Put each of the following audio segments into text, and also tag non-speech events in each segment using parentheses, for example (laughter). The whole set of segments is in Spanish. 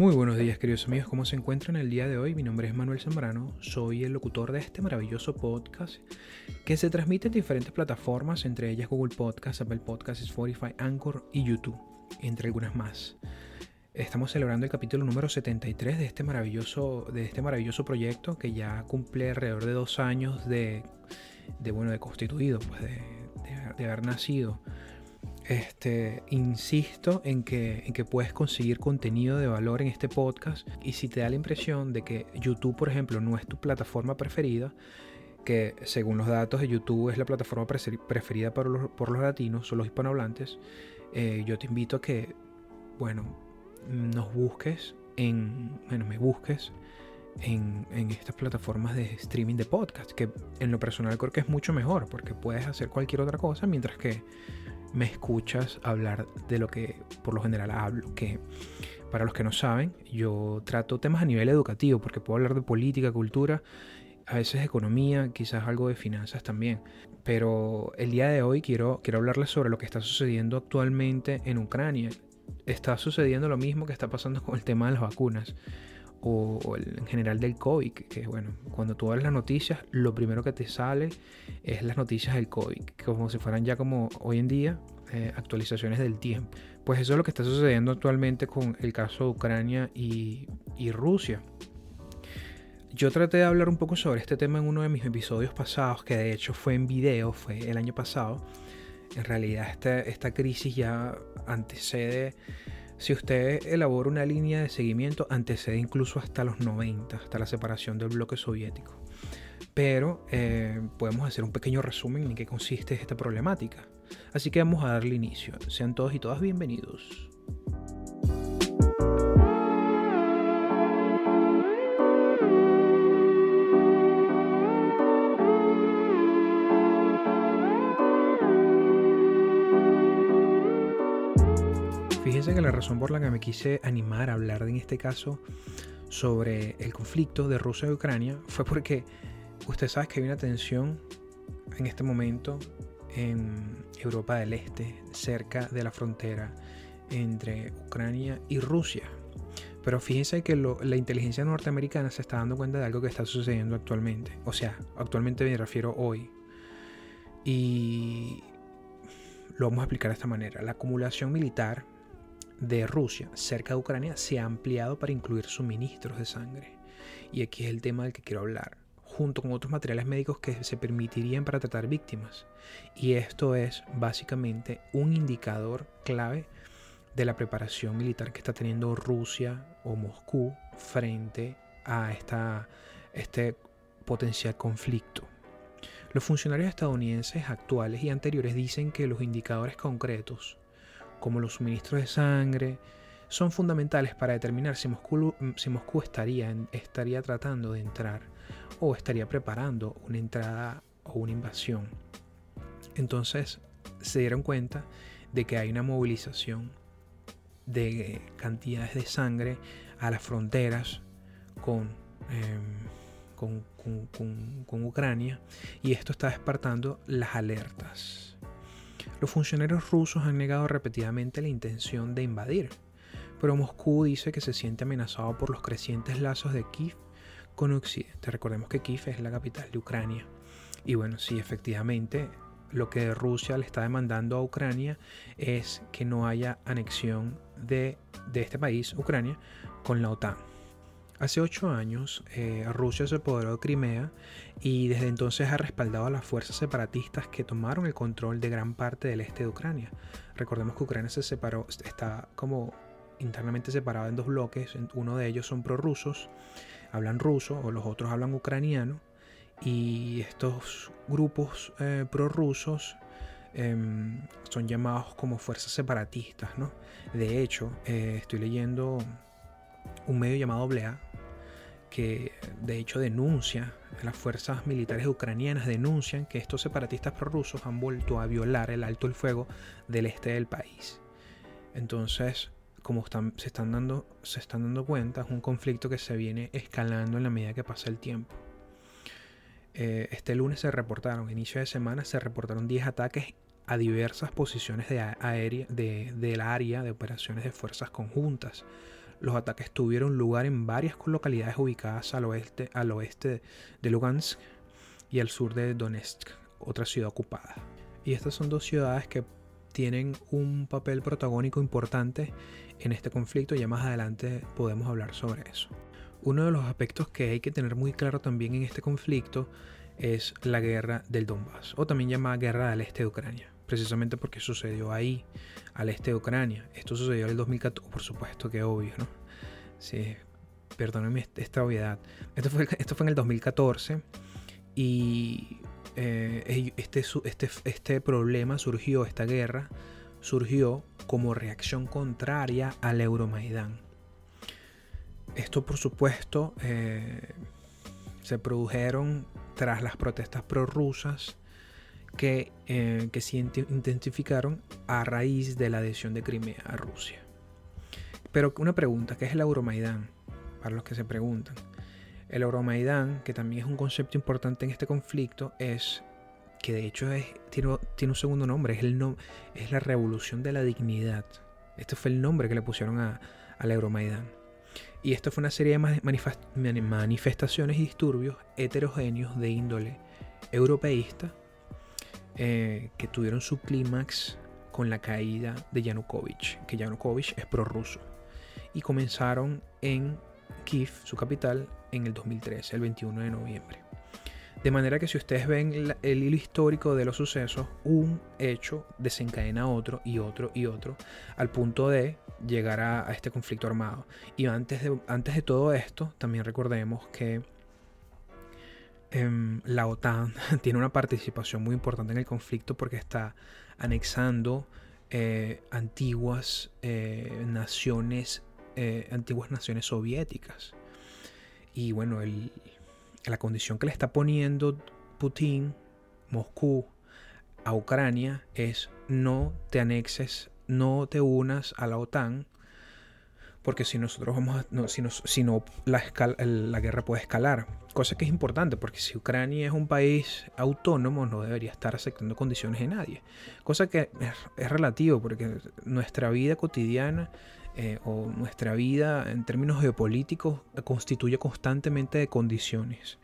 Muy buenos días queridos amigos, ¿cómo se encuentran el día de hoy? Mi nombre es Manuel Zambrano, soy el locutor de este maravilloso podcast que se transmite en diferentes plataformas, entre ellas Google Podcast, Apple Podcast, Spotify, Anchor y YouTube, entre algunas más. Estamos celebrando el capítulo número 73 de este maravilloso, de este maravilloso proyecto que ya cumple alrededor de dos años de, bueno, de constituido, pues de haber nacido. Este, insisto en que, puedes conseguir contenido de valor en este podcast. Y si te da la impresión de que YouTube, por ejemplo, no es tu plataforma preferida, que según los datos de YouTube es la plataforma preferida por los, por los latinos o los hispanohablantes, eh, yo te invito a que, bueno, nos busques en, bueno, me busques en, estas plataformas de streaming de podcast, que en lo personal creo que es mucho mejor, porque puedes hacer cualquier otra cosa, mientras que me escuchas hablar de lo que por lo general hablo, que para los que no saben, yo trato temas a nivel educativo, porque puedo hablar de política, cultura, a veces economía, quizás algo de finanzas también. Pero el día de hoy quiero, quiero hablarles sobre lo que está sucediendo actualmente en Ucrania. Está sucediendo lo mismo que está pasando con el tema de las vacunas o, en general del COVID, que bueno, cuando tú ves las noticias, lo primero que te sale es las noticias del COVID, como si fueran ya como hoy en día eh, actualizaciones del tiempo. Pues eso es lo que está sucediendo actualmente con el caso de Ucrania y, y Rusia. Yo traté de hablar un poco sobre este tema en uno de mis episodios pasados, que de hecho fue en video, fue el año pasado. En realidad esta, esta crisis ya antecede si usted elabora una línea de seguimiento, antecede incluso hasta los 90, hasta la separación del bloque soviético. Pero eh, podemos hacer un pequeño resumen en qué consiste esta problemática. Así que vamos a darle inicio. Sean todos y todas bienvenidos. La razón por la que me quise animar a hablar en este caso sobre el conflicto de Rusia y Ucrania fue porque usted sabe que hay una tensión en este momento en Europa del Este, cerca de la frontera entre Ucrania y Rusia. Pero fíjense que la inteligencia norteamericana se está dando cuenta de algo que está sucediendo actualmente. O sea, actualmente me refiero hoy. Y lo vamos a explicar de esta manera. La acumulación militar de Rusia cerca de Ucrania se ha ampliado para incluir suministros de sangre. Y aquí es el tema del que quiero hablar, junto con otros materiales médicos que se permitirían para tratar víctimas. Y esto es básicamente un indicador clave de la preparación militar que está teniendo Rusia o Moscú frente a esta, este potencial conflicto. Los funcionarios estadounidenses actuales y anteriores dicen que los indicadores concretos como los suministros de sangre, son fundamentales para determinar si Moscú, si estaría, tratando de entrar o estaría preparando una entrada o una invasión. Entonces se dieron cuenta de que hay una movilización de cantidades de sangre a las fronteras con, em, Ucrania y esto está despertando las alertas. Los funcionarios rusos han negado repetidamente la intención de invadir, pero Moscú dice que se siente amenazado por los crecientes lazos de Kiev con Occidente. Recordemos que Kiev es la capital de Ucrania. Y bueno, sí, efectivamente, lo que Rusia le está demandando a Ucrania es que no haya anexión de, de este país, Ucrania, con la OTAN. Hace ocho años, eh, Rusia se apoderó de Crimea y desde entonces ha respaldado a las fuerzas separatistas que tomaron el control de gran parte del este de Ucrania. Recordemos que Ucrania se separó, está como internamente separado en dos bloques. Uno de ellos son prorrusos, hablan ruso, o los otros hablan ucraniano. Y estos grupos eh, prorrusos em, son llamados como fuerzas separatistas. ¿no? De hecho, eh, estoy leyendo un medio llamado Blea, que de hecho denuncia, las fuerzas militares ucranianas denuncian que estos separatistas prorrusos han vuelto a violar el alto el fuego del este del país. Entonces, como se, están dando, se están dando cuenta, es un conflicto que se viene escalando en la medida que pasa el tiempo. Eh, este lunes se reportaron, inicio de semana, se reportaron 10 ataques a diversas posiciones de aérea, de, del área de operaciones de fuerzas conjuntas los ataques tuvieron lugar en varias localidades ubicadas al oeste, al oeste de Lugansk y al sur de Donetsk, otra ciudad ocupada. Y estas son dos ciudades que tienen un papel protagónico importante en este conflicto. Ya más adelante podemos hablar sobre eso. Uno de los aspectos que hay que tener muy claro también en este conflicto es la guerra del Donbass, o también llamada guerra del este de Ucrania, precisamente porque sucedió ahí, al este de Ucrania. Esto sucedió en el 2014, por supuesto que obvio, ¿no? Sí, perdónenme esta obviedad. Esto fue, esto fue en el 2014 y eh, este, este, este problema surgió, esta guerra surgió como reacción contraria al Euromaidán. Esto por supuesto eh, se produjeron tras las protestas prorrusas que, eh, se intensificaron a raíz de la adhesión de Crimea a Rusia. Pero una pregunta, ¿qué es el Euromaidán? Para los que se preguntan. El Euromaidán, que también es un concepto importante en este conflicto, es que de hecho tiene, un segundo nombre, es, el es la revolución de la dignidad. Este fue el nombre que le pusieron a, al Euromaidán. Y esto fue una serie de manifestaciones y disturbios heterogéneos de índole europeísta eh, que tuvieron su clímax con la caída de Yanukovych, que Yanukovych es prorruso. Y comenzaron en Kiev, su capital, en el 2013, el 21 de noviembre. De manera que si ustedes ven el hilo histórico de los sucesos, un hecho desencadena otro y otro y otro, al punto de llegar a, este conflicto armado. Y antes de, antes de todo esto, también recordemos que em, la OTAN (laughs) tiene una participación muy importante en el conflicto porque está anexando eh, antiguas eh, naciones, eh, antiguas naciones soviéticas. Y bueno, la condición que le está poniendo Putin, Moscú, a Ucrania es no te anexes, no te unas a la OTAN, porque si nosotros vamos a, no, si, si no la, la guerra puede escalar. Cosa que es importante, porque si Ucrania es un país autónomo, no debería estar aceptando condiciones de nadie. Cosa que es, es relativo, porque nuestra vida cotidiana eh, o nuestra vida en términos geopolíticos constituye constantemente de condiciones.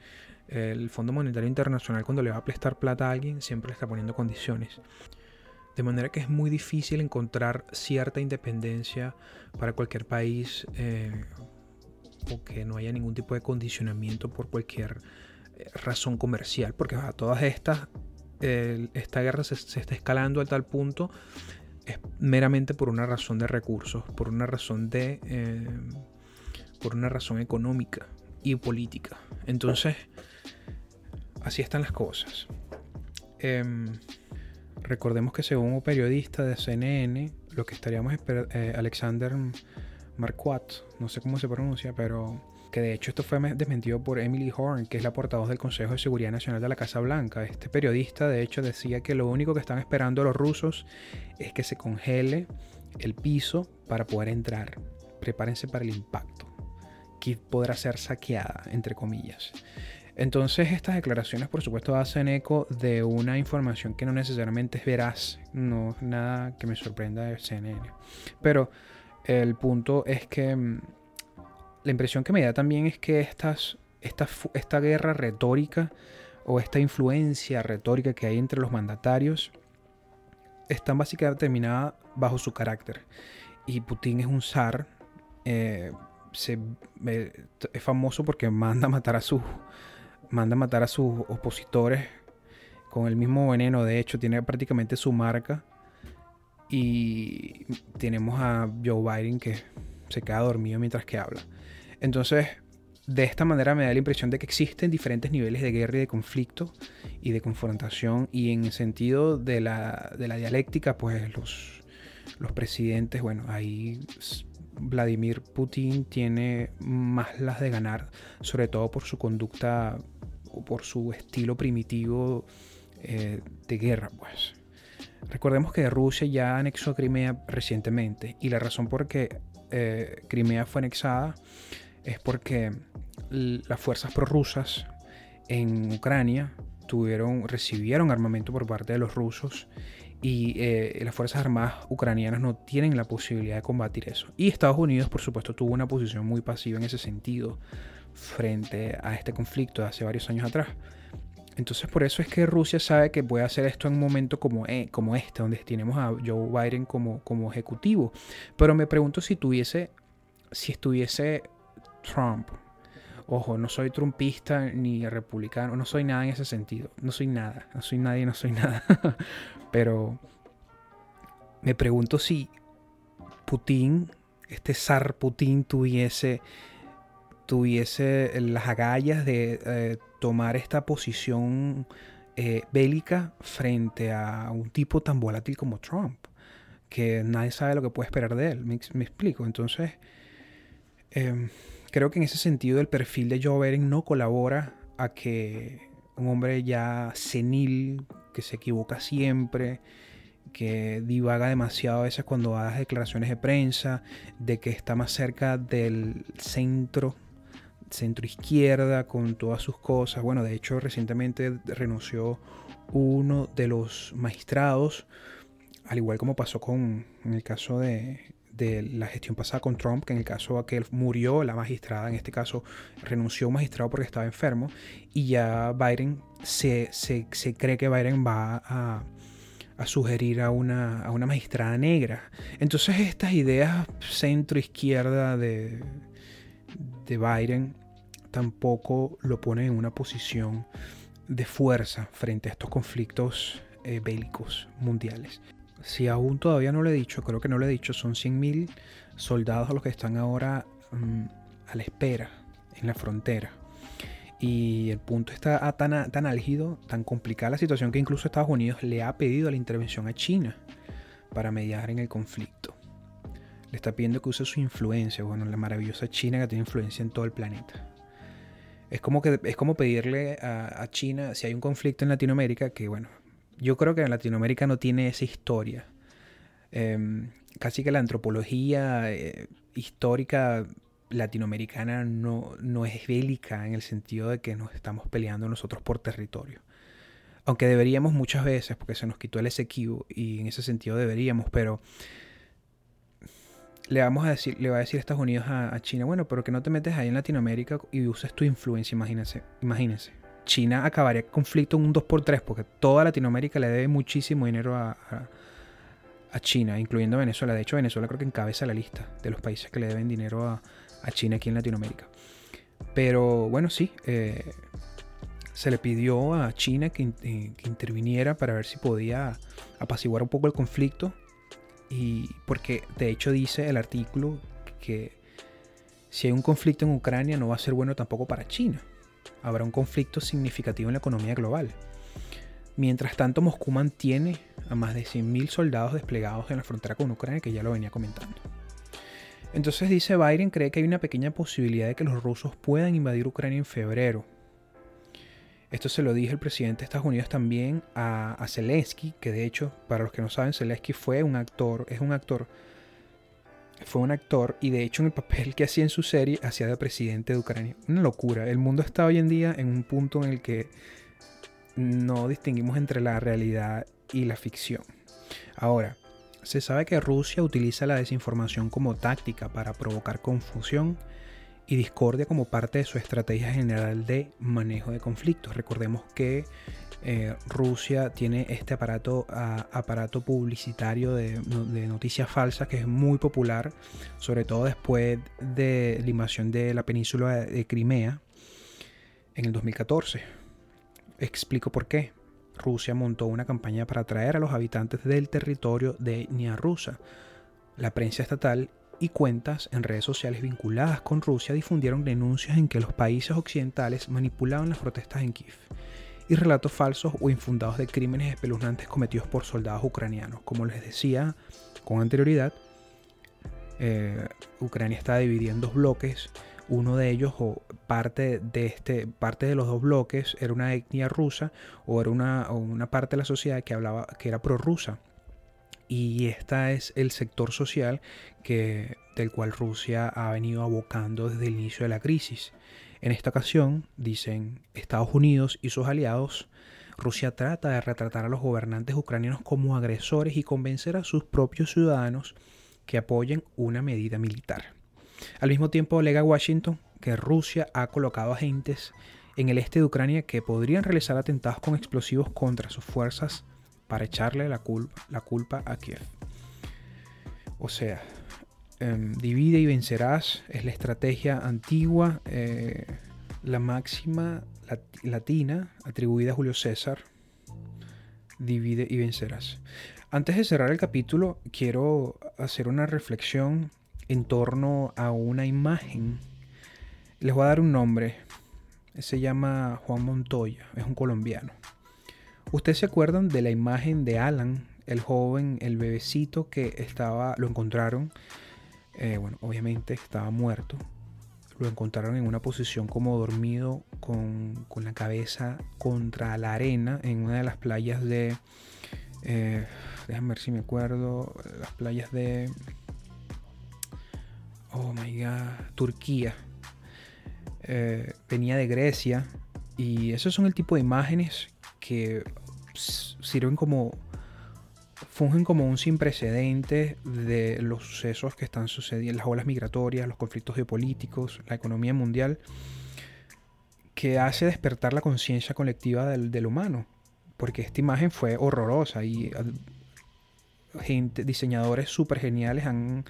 El Fondo Monetario Internacional cuando le va a prestar plata a alguien siempre le está poniendo condiciones. De manera que es muy difícil encontrar cierta independencia para cualquier país eh, o que no haya ningún tipo de condicionamiento por cualquier eh, razón comercial. Porque a todas estas, esta guerra se, está escalando a tal punto es meramente por una razón de recursos, por una razón de. Eh, por una razón económica y política. Entonces, así están las cosas. Em, recordemos que según un periodista de CNN, lo que estaríamos esperando, eh, Alexander Marquardt, no sé cómo se pronuncia, pero que de hecho esto fue desmentido por Emily Horn, que es la portavoz del Consejo de Seguridad Nacional de la Casa Blanca. Este periodista de hecho decía que lo único que están esperando los rusos es que se congele el piso para poder entrar. Prepárense para el impacto. Kiev podrá ser saqueada, entre comillas. Entonces estas declaraciones por supuesto hacen eco de una información que no necesariamente es veraz, no es nada que me sorprenda de CNN. Pero el punto es que mm, la impresión que me da también es que estas, esta, guerra retórica o esta influencia retórica que hay entre los mandatarios está básicamente determinada bajo su carácter. Y Putin es un zar, eh, se, es famoso porque manda a matar a sus manda a matar a sus opositores con el mismo veneno. De hecho, tiene prácticamente su marca. Y tenemos a Joe Biden que se queda dormido mientras que habla. Entonces, de esta manera me da la impresión de que existen diferentes niveles de guerra y de conflicto y de confrontación. Y en el sentido de la, dialéctica, pues los, los presidentes, bueno, ahí Vladimir Putin tiene más las de ganar, sobre todo por su conducta por su estilo primitivo eh, de guerra, pues. Recordemos que Rusia ya anexó Crimea recientemente y la razón por qué eh, Crimea fue anexada es porque las fuerzas prorrusas en Ucrania recibieron armamento por parte de los rusos y eh, las Fuerzas Armadas ucranianas no tienen la posibilidad de combatir eso. Y Estados Unidos, por supuesto, tuvo una posición muy pasiva en ese sentido frente a este conflicto de hace varios años atrás. Entonces por eso es que Rusia sabe que puede hacer esto en un momento como, eh, como este, donde tenemos a Joe Biden como, como ejecutivo. Pero me pregunto si tuviese, si estuviese Trump. Ojo, no soy trumpista ni republicano, no soy nada en ese sentido. No soy nada, no soy nadie, no soy (laughs) nada. Pero me pregunto si Putin, este zar Putin, tuviese tuviese las agallas de eh, tomar esta posición eh, bélica frente a un tipo tan volátil como Trump, que nadie sabe lo que puede esperar de él. Me, explico. Entonces, em, creo que en ese sentido el perfil de Joe Biden no colabora a que un hombre ya senil, que se equivoca siempre, que divaga demasiado a veces cuando da declaraciones de prensa, de que está más cerca del centro centro izquierda con todas sus cosas. Bueno, de hecho recientemente renunció uno de los magistrados, al igual como pasó con en el caso de, la gestión pasada con Trump, que en el caso aquel murió la magistrada, en este caso renunció un magistrado porque estaba enfermo, y ya Biden se, cree que Biden va a, sugerir a una, a una magistrada negra. Entonces estas ideas centro-izquierda de, de Biden tampoco lo pone en una posición de fuerza frente a estos conflictos eh, bélicos mundiales. Si aún todavía no lo he dicho, creo que no lo he dicho, son 100.000 soldados los que están ahora mm, a la espera en la frontera. Y el punto está tan, tan álgido, tan complicada la situación que incluso Estados Unidos le ha pedido la intervención a China para mediar en el conflicto le está pidiendo que use su influencia, bueno, la maravillosa China que tiene influencia en todo el planeta. Es como, que, es como pedirle a, China, si hay un conflicto en Latinoamérica, que bueno, yo creo que en Latinoamérica no tiene esa historia. Em, casi que la antropología eh, histórica latinoamericana no, no es bélica en el sentido de que nos estamos peleando nosotros por territorio. Aunque deberíamos muchas veces, porque se nos quitó el SQ y en ese sentido deberíamos, pero le vamos a decir, le va a decir Estados Unidos a, China, bueno, pero que no te metes ahí en Latinoamérica y uses tu influencia, imagínense, imagínense. China acabaría el conflicto en un 2x3 porque toda Latinoamérica le debe muchísimo dinero a, China, incluyendo Venezuela. De hecho, Venezuela creo que encabeza la lista de los países que le deben dinero a, China aquí en Latinoamérica. Pero bueno, sí, eh, se le pidió a China que, eh, que interviniera para ver si podía apaciguar un poco el conflicto y porque de hecho dice el artículo que si hay un conflicto en Ucrania no va a ser bueno tampoco para China. Habrá un conflicto significativo en la economía global. Mientras tanto, Moscú mantiene a más de 100.000 soldados desplegados en la frontera con Ucrania, que ya lo venía comentando. Entonces dice Biden cree que hay una pequeña posibilidad de que los rusos puedan invadir Ucrania en febrero, esto se lo dije el presidente de Estados Unidos también a, Zelensky, que de hecho, para los que no saben, Zelensky fue un actor, es un actor, fue un actor y de hecho en el papel que hacía en su serie hacía de presidente de Ucrania. Una locura. El mundo está hoy en día en un punto en el que no distinguimos entre la realidad y la ficción. Ahora, se sabe que Rusia utiliza la desinformación como táctica para provocar confusión y discordia como parte de su estrategia general de manejo de conflictos. Recordemos que eh, Rusia tiene este aparato, aparato publicitario de, noticias falsas que es muy popular, sobre todo después de la invasión de la península de Crimea en el 2014. Explico por qué. Rusia montó una campaña para atraer a los habitantes del territorio de etnia rusa. La prensa estatal y cuentas en redes sociales vinculadas con Rusia difundieron denuncias en que los países occidentales manipulaban las protestas en Kiev y relatos falsos o infundados de crímenes espeluznantes cometidos por soldados ucranianos. Como les decía con anterioridad, eh, Ucrania está dividida en dos bloques. Uno de ellos o parte de este, parte de los dos bloques era una etnia rusa o era una, una parte de la sociedad que hablaba que era prorrusa y este es el sector social que, del cual Rusia ha venido abocando desde el inicio de la crisis. En esta ocasión, dicen Estados Unidos y sus aliados Rusia trata de retratar a los gobernantes ucranianos como agresores y convencer a sus propios ciudadanos que apoyen una medida militar. Al mismo tiempo alega Washington que Rusia ha colocado agentes en el este de Ucrania que podrían realizar atentados con explosivos contra sus fuerzas para echarle la, culpa a Kiev. O sea, em, divide y vencerás es la estrategia antigua, eh, la máxima latina atribuida a Julio César. Divide y vencerás. Antes de cerrar el capítulo, quiero hacer una reflexión en torno a una imagen. Les voy a dar un nombre. Se llama Juan Montoya, es un colombiano. ¿Ustedes se acuerdan de la imagen de Alan, el joven, el bebecito que estaba, lo encontraron? Eh, bueno, obviamente estaba muerto. Lo encontraron en una posición como dormido con, la cabeza contra la arena en una de las playas de... Eh, déjame ver si me acuerdo. Las playas de... Oh my god. Turquía. Eh, venía de Grecia. Y esos son el tipo de imágenes que sirven como fungen como un sin precedente de los sucesos que están sucediendo, las olas migratorias, los conflictos geopolíticos, la economía mundial, que hace despertar la conciencia colectiva del, del, humano. Porque esta imagen fue horrorosa y gente, diseñadores súper geniales han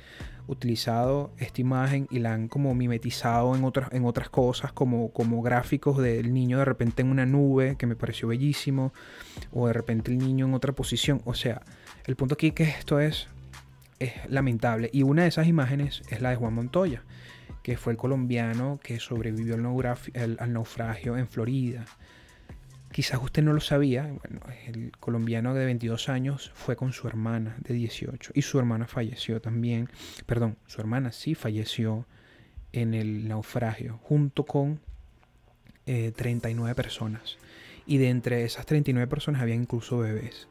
utilizado esta imagen y la han como mimetizado en otras, en otras cosas, como, como gráficos del niño de repente en una nube, que me pareció bellísimo, o de repente el niño en otra posición. O sea, el punto aquí que esto es, es lamentable. Y una de esas imágenes es la de Juan Montoya, que fue el colombiano que sobrevivió al naufragio en Florida. Quizás usted no lo sabía, bueno, el colombiano de 22 años fue con su hermana de 18 y su hermana falleció también, perdón, su hermana sí falleció en el naufragio junto con 39 eh, personas. Y de entre esas 39 personas había incluso bebés.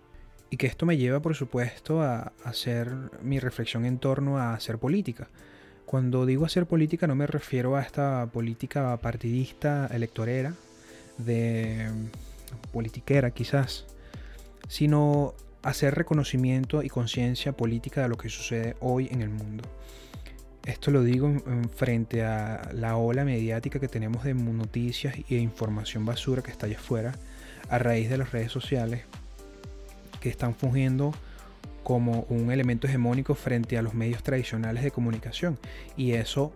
Y que esto me lleva, por supuesto, a hacer mi reflexión en torno a hacer política. Cuando digo hacer política no me refiero a esta política partidista electorera de politiquera quizás, sino hacer reconocimiento y conciencia política de lo que sucede hoy en el mundo. Esto lo digo en, frente a la ola mediática que tenemos de noticias y información basura que está allá afuera a raíz de las redes sociales que están fungiendo como un elemento hegemónico frente a los medios tradicionales de comunicación. Y eso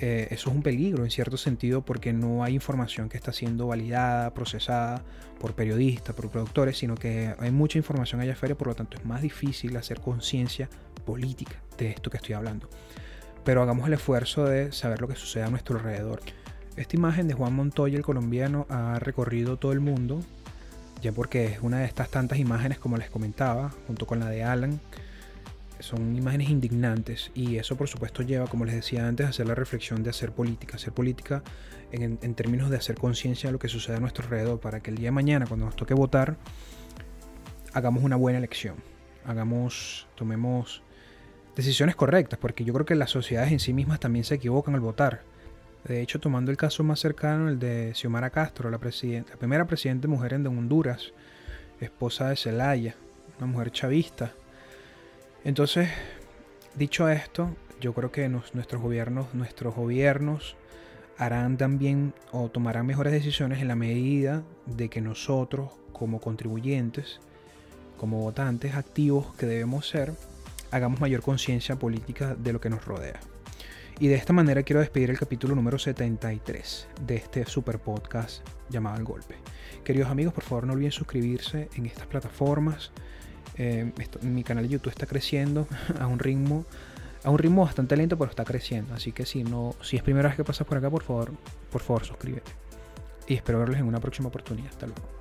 eh, eso es un peligro en cierto sentido porque no hay información que está siendo validada, procesada por periodistas, por productores, sino que hay mucha información allá afuera, por lo tanto es más difícil hacer conciencia política de esto que estoy hablando. Pero hagamos el esfuerzo de saber lo que sucede a nuestro alrededor. Esta imagen de Juan Montoya, el colombiano, ha recorrido todo el mundo, ya porque es una de estas tantas imágenes como les comentaba, junto con la de Alan, son imágenes indignantes y eso por supuesto lleva, como les decía antes, a hacer la reflexión de hacer política, hacer política en, términos de hacer conciencia de lo que sucede a nuestro alrededor para que el día de mañana cuando nos toque votar hagamos una buena elección, hagamos, tomemos decisiones correctas, porque yo creo que las sociedades en sí mismas también se equivocan al votar. De hecho, tomando el caso más cercano, el de Xiomara Castro, la, la primera presidenta mujer en Honduras, esposa de Zelaya, una mujer chavista, entonces, dicho esto, yo creo que nuestros gobiernos, nuestros gobiernos harán también o tomarán mejores decisiones en la medida de que nosotros, como contribuyentes, como votantes activos que debemos ser, hagamos mayor conciencia política de lo que nos rodea. Y de esta manera quiero despedir el capítulo número 73 de este super podcast llamado El Golpe. Queridos amigos, por favor no olviden suscribirse en estas plataformas eh, mi canal de YouTube está creciendo (laughs) a un ritmo a un ritmo bastante lento, pero está creciendo. Así que si no, si es primera vez que pasas por acá, por favor, por favor, suscríbete. Y espero verlos en una próxima oportunidad. Hasta luego.